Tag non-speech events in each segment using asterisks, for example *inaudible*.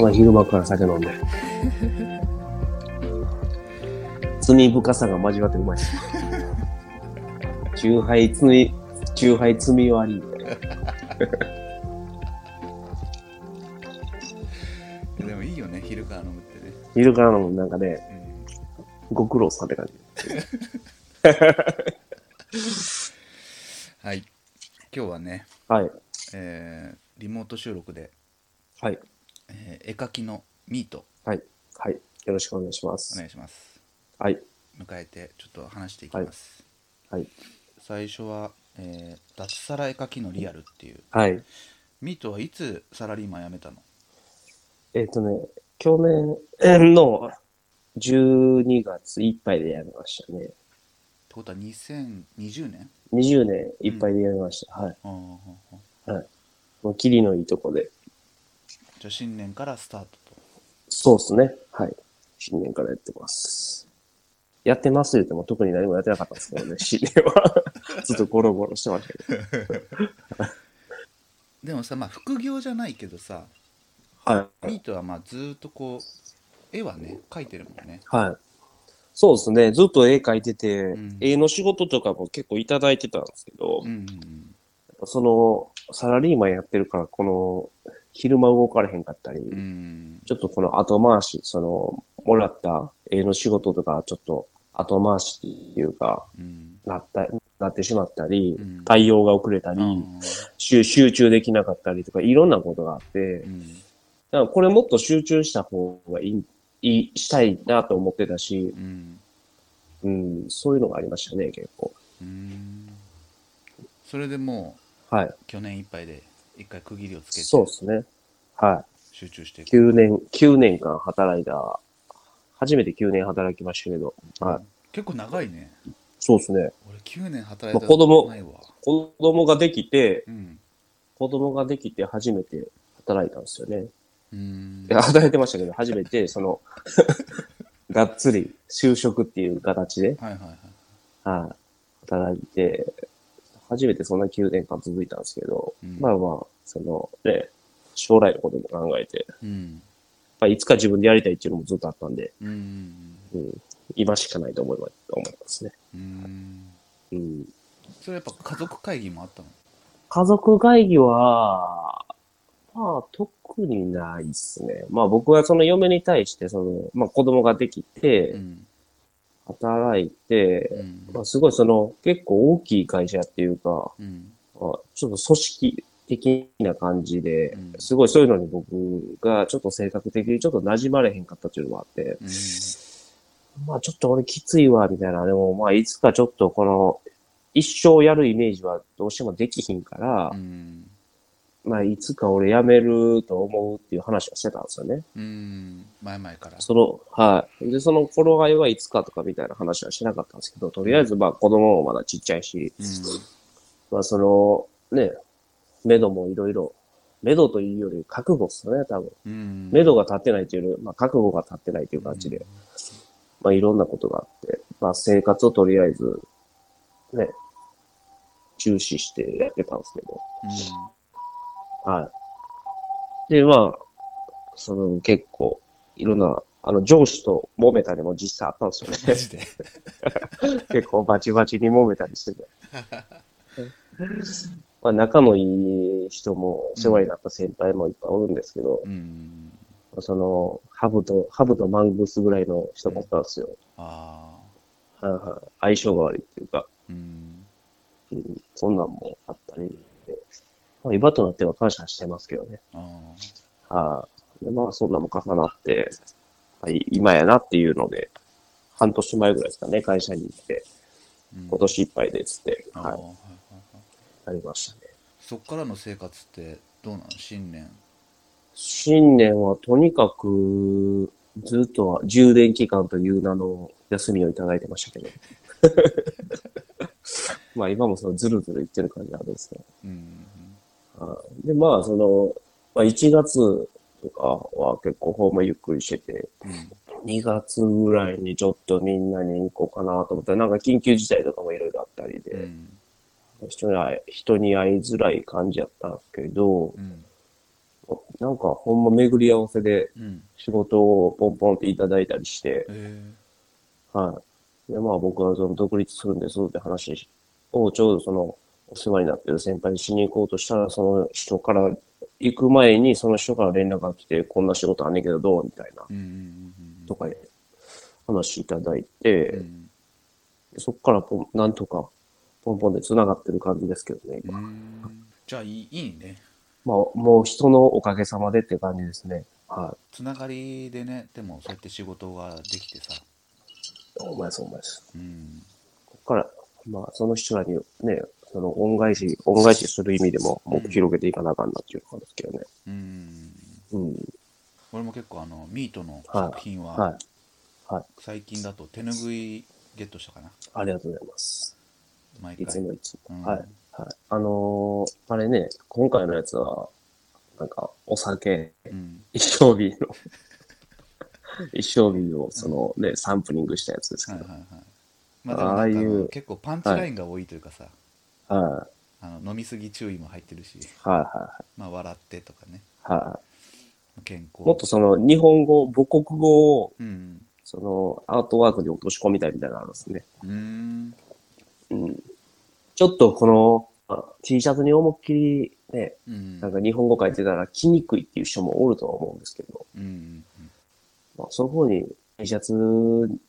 この昼間から酒飲んで。*laughs* 罪深さが交わってうまいっす。中杯罪、中杯罪割り。*laughs* でもいいよね昼から飲むってね、昼から飲むなんかね、うん、ご苦労さんって感じ。*laughs* はい今日はね、はい。えーリモート収録で、はい。えー絵描きのミートはい。はい。よろしくお願いします。お願いしますはい。迎えてちょっと話していきます、はい。最初は、えー脱サラ絵描きのリアルっていうはい。ミートはいつサラリーマン辞めたの？えっ、とね、去年の12月いっぱいでやめましたね。ってことは2020年？20年いっぱいでやめました。はい。あーはーははい。もう、キリのいいとこで。ーじゃあ新年からスタートとそうですね。はい。新年からやってます。やってます言っても特に何もやってなかったんですけどね、*laughs* 新年は。ずっとゴロゴロしてましたけど。*laughs* でもさまあ副業じゃないけどさはい。ミートはまあずーっとこう絵はね描いてるもんねはい。そうですね。ずっと絵描いてて、ん絵の仕事とかも結構いただいてたんですけど、うんうんうんその、サラリーマンやってるから、この、昼間動かれへんかったり、うん。ちょっとこの後回し、その、もらった絵の仕事とか、ちょっと後回しっていうか、うん。なった、なってしまったり、うん。対応が遅れたり、集集中できなかったりとか、いろんなことがあって、うん。だからこれもっと集中した方がいい、いいしたいなと思ってたし、うん。うん、そういうのがありましたね、結構。うん。それでもはい。う去年いっぱいで一回区切りをつけてそうですね。は集中していい。く9年、9年間働いた、初めて9年働きましたけど、はい。結構長いねそうですね。俺9年働いたまあ子供ないわ子供ができて、うん子供ができて初めて働いたんですよね。うんいや働いてましたけど、初めて、その、*laughs* がっつり就職っていう形で、はいはいはいはい、働いて、初めてそんな9年間続いたんですけど、うん。まあまあ、そのね、将来のことも考えて、うん。まあ、いつか自分でやりたいっていうのもずっとあったんで、うんうん、今しかないと思いますね。うん。うん、それやっぱ家族会議もあったの？家族会議は、まあ、特にないですね。まあ僕はその嫁に対して、その、まあ子供ができてう、ん働いて、うん。まあすごいその、結構大きい会社っていうか、うん。あちょっと組織的な感じでうん、すごいそういうのに僕がちょっと性格的にちょっと馴染まれへんかったっていうのもあって、うん。まあちょっと俺きついわ、みたいな。でもまあいつかちょっとこの、一生やるイメージはどうしてもできひんから、うんまあいつか俺辞めると思うっていう話をしてたんですよね。うん。前々から。その、はい。で、その頃合いはいつかとかみたいな話はしなかったんですけど、とりあえずまあ子供もまだちっちゃいし、うん。まあその、ね、目処もいろいろ、目処というより覚悟っすね、多分。うん。目処が立ってないというより、まあ覚悟が立ってないという感じで、まあいろんなことがあって、まあ生活をとりあえず、ね、重視してやってたんですけど、はい。で、まあ、その結構、いろんな、あの上司と揉めたりも実際あったんですよね。マジで *laughs* 結構バチバチに揉めたりしてて。*laughs* まあ、仲のいい人も、お世話になった先輩もいっぱいおるんですけど、うんその、ハブと、ハブとマングースぐらいの人もおったんですよ。あはいはい相性が悪いっていうか、あうんうん、そんなんもあったりで、まあ、今となっては感謝してますけどね。あはい。でまあ、そんなも重なって、はい、今やなっていうので、半年前ぐらいですかね、会社に行って、ーうん今年いっぱいでっつって、はいはい、はいはいありましたね。そっからの生活ってどうなの新年新年はとにかく、ずっと充電期間という名の休みをいただいてましたけど。*laughs* *laughs* まあ今もそのずるずるいってる感じなんですけど。うんはいで、まあその、まあ1月とかは結構ほんまゆっくりしてて、うん。2月ぐらいにちょっとみんなに行こうかなと思ったら、なんか緊急事態とかもいろいろあったりで、うん。人に会い人に会いづらい感じやったんですけど、うん。なんかほんま巡り合わせでうん。仕事をポンポンっていただいたりして、えはい。で、まあ僕はその独立するんですって話をちょうどそのお世話になってる先輩にしに行こうとしたら、その人から行く前にその人から連絡が来て、こんな仕事あんねんけどどうみたいな、とか話いただいて、そっからポンなんとかポンポンで繋がってる感じですけどね、今。じゃあいいいいねまあもう人のおかげさまでって感じですね。はつながりでねでもそうやって仕事ができてさい。お前です、お前です。うんこっから、まあその人らにね、その恩返し、恩返しする意味でも、もう広げていかなあかんなっていう感じですけどね。うんうん。俺も結構あのミートのはい作品ははい。はい。最近だと手ぬぐいゲットしたかな？ありがとうございます。い毎回つもいつも。うんはい。はい。あのーあれね、今回のやつは、なんか、お酒、うん一生瓶の、*laughs* 一生瓶をそのね、サンプリングしたやつですけど。はいはいはいまあああいう結構パンチラインが多いというかさ、はい。あの飲みすぎ注意も入ってるし、はいはまあ、笑ってとかね。いはい。は健康。い。もっとその日本語、母国語を、うん。そのアートワークに落とし込みたいみたいなのあるんですね。うーん。うん。ちょっとこの、あ T シャツに思いっきりね、うん。なんか日本語書いてたら着にくいっていう人もおるとは思うんですけど、うんうん。まあ、その方に T シャツ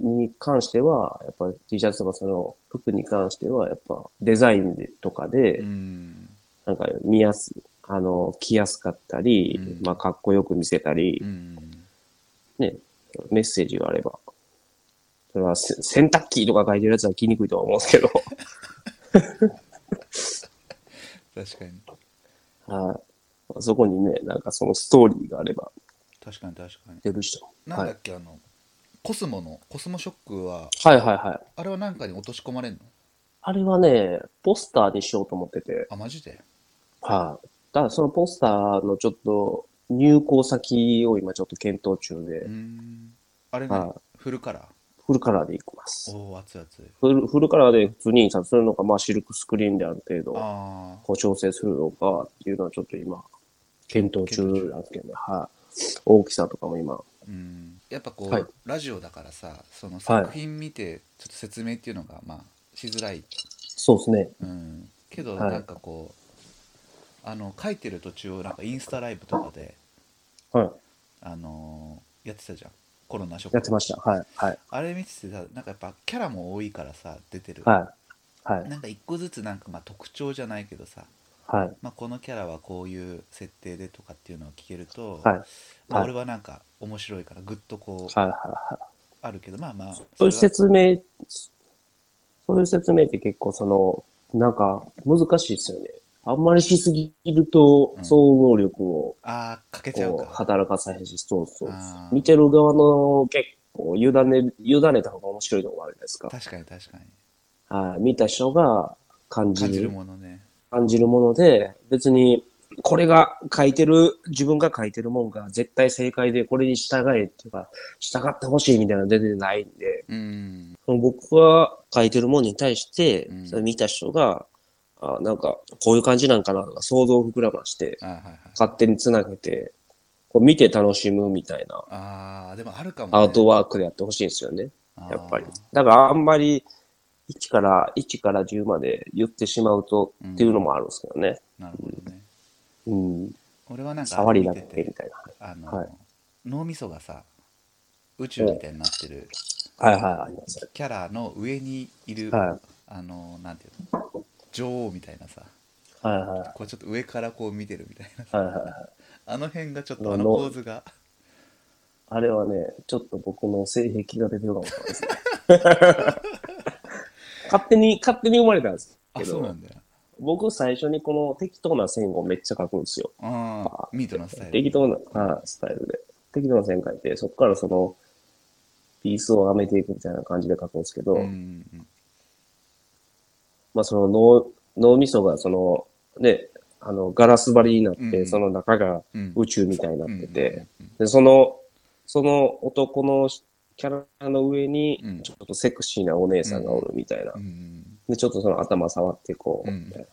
に関しては、やっぱり T シャツとかその服に関しては、やっぱデザインでとかで、うんなんか見やす、あの、着やすかったり、うんまあかっこよく見せたり、うんね、メッセージがあれば、それはせ洗濯機とか書いてるやつは着にくいとは思うんですけど、確かにはい。そこにね、なんかそのストーリーがあれば確かに確かに出る人。はいなんだっ。け、あのコスモのコスモショックははいはいはい。あれは何かに落とし込まれんの？あれはね、ポスターにしようと思ってて、あマジで？はい。だからそのポスターのちょっと入稿先を今ちょっと検討中でうー、んあれねはフルカラー？フルカラーでいきます。おお熱い熱いフルフルカラーで普通に印刷するのか、まあシルクスクリーンである程度、あこう調整するのかっていうのはちょっと今、検討中なんですけどね。はい。大きさとかも今、あうんやっぱこう、はいラジオだからさその作品見てちょっと説明っていうのがまあしづらい、そうですね。うん、けどはいなんかこう、あの書いてる途中をなんかインスタライブとかではい。あのーやってたじゃんコロナショックやってました。はい。はい。あれ見ててさなんかやっぱキャラも多いからさ出てる、はい。はい。なんか一個ずつなんかまあ特徴じゃないけどさ、はい。まあ、このキャラはこういう設定でとかっていうのを聞けると、はい。まあ、はい俺はなんか面白いからグッとこうはい。はい。あるけどまあまあそういう説明、そういう説明って結構その、なんか難しいですよね。あんまりしすぎるとうん総合力をああかけちゃう働かさへんし、そうそう見てる側の結構委ね、委ねた方が面白いところあるじゃないですか。確かに確かにはい。見た人が感じ感じるる、ものね感じるもので、別に、これが書いてる、自分が書いてるもんが絶対正解で、これに従えっていうか、従ってほしいみたいなの出てないんで、うん。僕が書いてるものに対してうん、見た人が、あなんか、こういう感じなんかなとか想像を膨らまして、あはいはい。勝手につなげて、こう見て楽しむみたいなあーでもあるかも、ね、アートワークでやってほしいんですよね。やっぱり。だからあんまり1から、1から10まで言ってしまうとっていうのもあるんですけどね。なるほどねうん。俺はなんか触りだけみたいな。あの、はい脳みそがさ宇宙みたいになってるはいはい、あります。キャラの上にいる、はいあのなんていうの女王みたいなさはいはい。こうちょっと上からこう見てるみたいなさはいはいはい。あの辺がちょっとあの構図があれはね、ちょっと僕の性癖が出てるかもしれないですね。勝手に、勝手に生まれたんですあけど、そうなんだ。よ僕最初にこの適当な線をめっちゃ描くんですよ。ああミートのスタイル適当な、はいスタイルで。適当な線描いて、そこからその、ピースをはめていくみたいな感じで描くんですけど、うんうんまあその脳、脳みそがその、ね、あの、ガラス張りになって、うんその中がうん。宇宙みたいになってて、うんうんで、その、その男のキャラの上にうん、ちょっとセクシーなお姉さんがおるみたいな。うん。うんで、ちょっとその頭触ってこう、うんみたいな。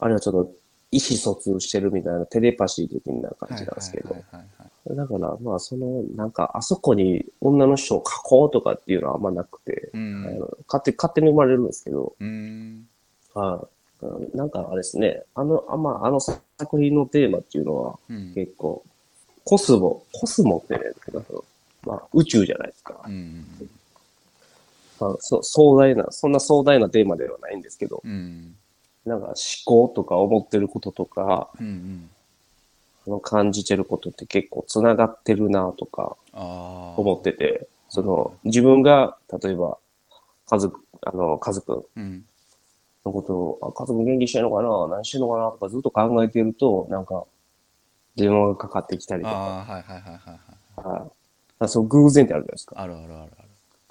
あれはちょっと意思疎通してるみたいなテレパシー的な感はいじなんですけど。だから、まあ、その、なんか、あそこに女の人を書こうとかっていうのはあんまなくて、うん。あの勝手勝手に生まれるんですけど、うん。なんかあれですね、あの、あまあ、あの作品のテーマっていうのはうん。結構、コスモ、コスモってね、まあ、宇宙じゃないですまあ、そ壮大な、そんな壮大なテーマではないんですけど、うん。なんか思考とか思ってることとか、うんうん。あの感じてることって結構繋がってるなとか思ってて、その、自分が、例えば、家族、あの、家族うん。のことを、あ家族元気してんのかな何してんのかなとかずっと考えてると、なんか、電話がかかってきたりとか、ああはいはいはいはいはいはい。あそう偶然ってあるじゃないですか。あるあるある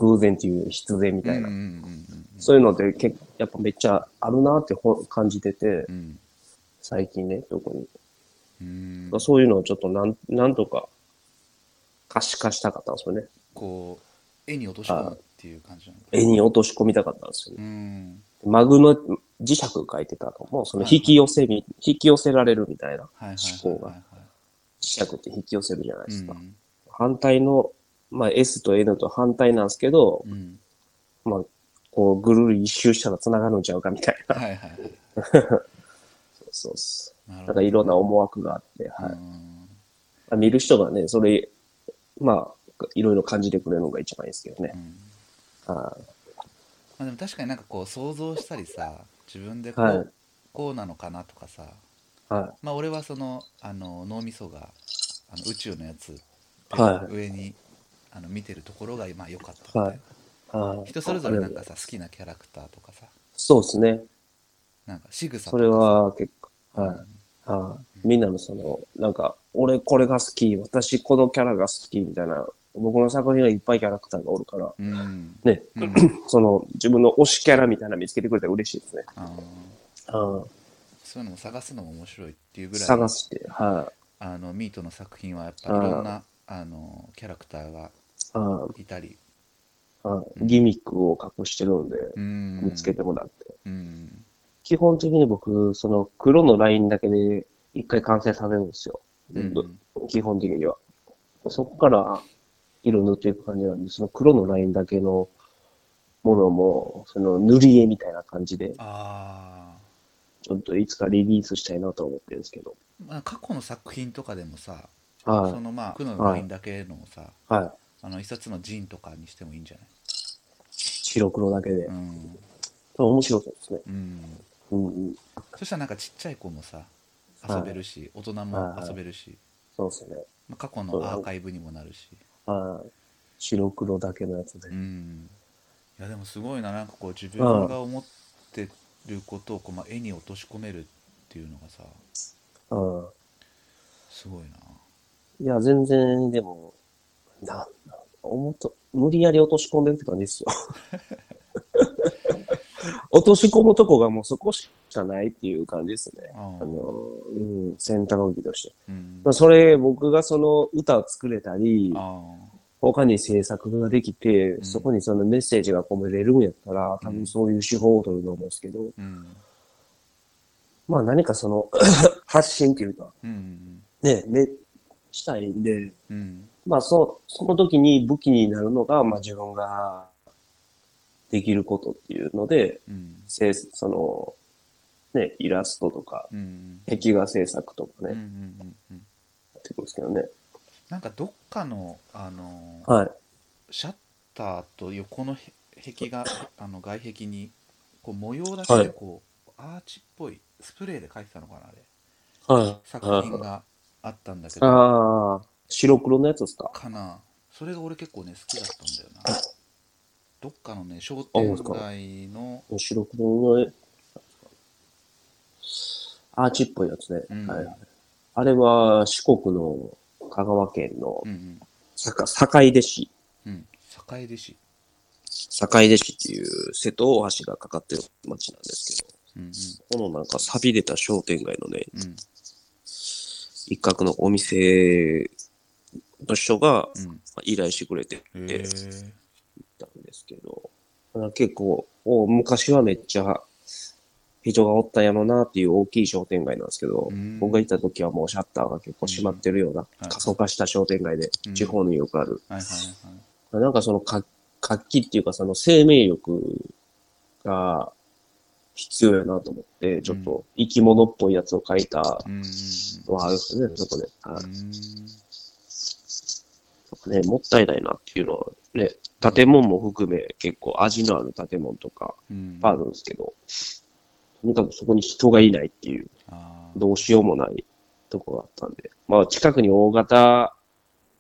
偶然っていう必然みたいな。そういうので、けやっぱめっちゃあるなってほ感じててう、ん最近ね、特に。うんうんそういうのをちょっとなん、なんとか可視化したかったんですよね。こう絵に落とし込むっていう感じなのか絵に落とし込みたかったんですよね。うんマグの磁石書いてたのも、その引き寄せみ、引き寄せられるみたいな。はいはい思考がはいはい磁石って引き寄せるじゃないですか。うん反対の、まあ S と N と反対なんですけど、うんまあ、こうぐるり一周したら繋がるんちゃうかみたいな。はいはいはい *laughs* そうっす。なるほどなんかいろんな思惑があって、はい。うん見る人がね、それ、まあ、いろいろ感じてくれるのが一番いいですけどねう。んはまあ、でも確かになんかこう想像したりさ自分でこう,、はいこうなのかなとかさい。はまあ俺はそのあの脳みそがあの宇宙のやつ、はい上にあの見てるところがまあ良かったみたいな、はい。人それぞれなんかあさ好きなキャラクターとかさそうですね。なんか仕草とかさそれは結構、はい。うんはい。みんなのその、なんか、俺これが好き、私このキャラが好きみたいな、僕の作品はいっぱいキャラクターがおるから、うんね、うん *laughs* その自分の推しキャラみたいなの見つけてくれたら嬉しいですね。あーあそういうのも探すのも面白いっていうぐらい探して、はい。あのミートの作品はやっぱりいろんなあのキャラクターがあいたりあギミックを隠してるんで、うん見つけてもらって。うん基本的に僕、その黒のラインだけで一回完成されるんですよ。基本的には。そこから色塗っていく感じなんで、その黒のラインだけのものも、その塗り絵みたいな感じで、あちょっといつかリリースしたいなと思ってるんですけど。あ、まあ、過去の作品とかでもさはいそ。のまあ苦のラインだけのさ、はい。あの一冊のジンとかにしてもいいんじゃない？白黒だけで。うん、面白そうですね。うん、うんうん。そしたらなんかちっちゃい子もさ遊べるし、大人も遊べるし、そうですね。まあ、過去のアーカイブにもなるしはい。白黒だけのやつで。うんいやでもすごいななんかこう自分が思ってることをこう、まあ、絵に落とし込めるっていうのがさうん。すごいないや、全然、でも、な、な思った、無理やり落とし込んでるって感じですよ。*laughs* 落とし込むとこがもうそこしかないっていう感じですね。ああの、うん、選択肢として。うん。まあ、それ、僕がその歌を作れたり、あ他に制作ができて、ん。そこにそのメッセージが込めれるんやったら、多分そういう手法を取ると思うんですけど、ーうん。まあ何かその、*laughs* 発信っていうか、うん。ね、め、したいんで、うんまあ、そう、その時に武器になるのが、まあ自分ができることっていうので、うん。せその、ね、イラストとか、うん。壁画制作とかね、うんうんやうんうん。ってくるんですけどね。なんかどっかのあのはい。シャッターと横のへ壁が *coughs* あの外壁にこう模様だはい。けでこう、アーチっぽいスプレーで描いてたのかなあれ。はい。作品があったんだけど。ああ、白黒のやつですか？かな。それが俺結構ね好きだったんだよな。どっかのね商あ店街の白黒の、アーチっぽいやつね。うん。はい。あれは四国の香川県のうんうん。坂坂出市。うん。栄出市坂出市っていう瀬戸大橋がかかってる町なんですけど、うんこのなんか錆びれた商店街のね、うんうん。一角のお店の人が依頼してくれてへ行えったんですけど、まあ結構、お昔はめっちゃ人がおったんやろなっていう大きい商店街なんですけどうん、僕が行った時はもうシャッターが結構閉まってるような、い。過疎化した商店街でうん、地方によくある。なんかその活活気っていうかその生命力が必要やなと思って、ちょっと生き物っぽいやつを描いたうん。うん。のはあるんですよね、そこで。はいね、もったいないなっていうのはね、建物も含め結構味のある建物とかうん。あるんですけど、とにかくそこに人がいないっていう、どうしようもないとこがあったんで、まあ近くに大型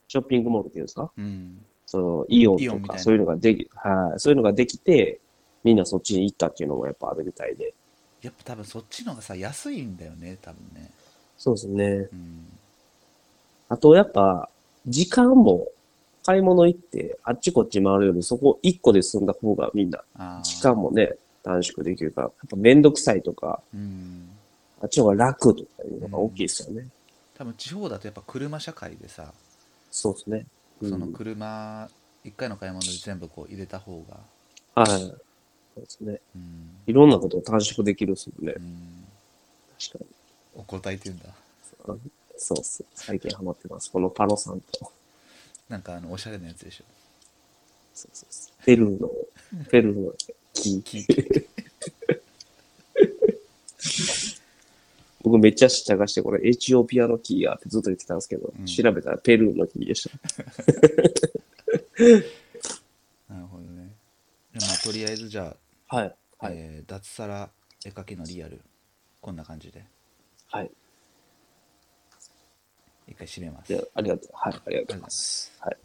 ショッピングモールっていうんですか？うん。そのイオンとかそういうのができ、はい、そういうのができて、みんなそっちに行ったっていうのもやっぱあるみたいで。やっぱ多分そっちの方がさ安いんだよね多分ね。そうですね。うん。あとやっぱ、時間も買い物行って、あっちこっち回るよりそこ一個で済んだ方がみんな時間もね、短縮できるから、やっぱめんどくさいとか、うんあっちの方が楽とかいうのが大きいですよね。多分地方だとやっぱ車社会でさそうですね。うんその車一回の買い物で全部こう入れた方がはい。そうですね。うんいろんなことを短縮できるっすもんねう。ん確かに。お答えって言うんだそうっす。最近ハマってます。このパロさんと。なんかあのおしゃれなやつでしょそうそうそうペルーの、ペルーの木。*laughs* 僕めっちゃ探して、これエチオピアの木やってずっと言ってたんですけど、うん調べたらペルーの木でした。*laughs* なるほどねでまあとりあえずじゃあ、はい。はい。えー脱サラ絵描きのリアルこんな感じではい。一回締めますありがとう。はい。ありがとうございます。はい。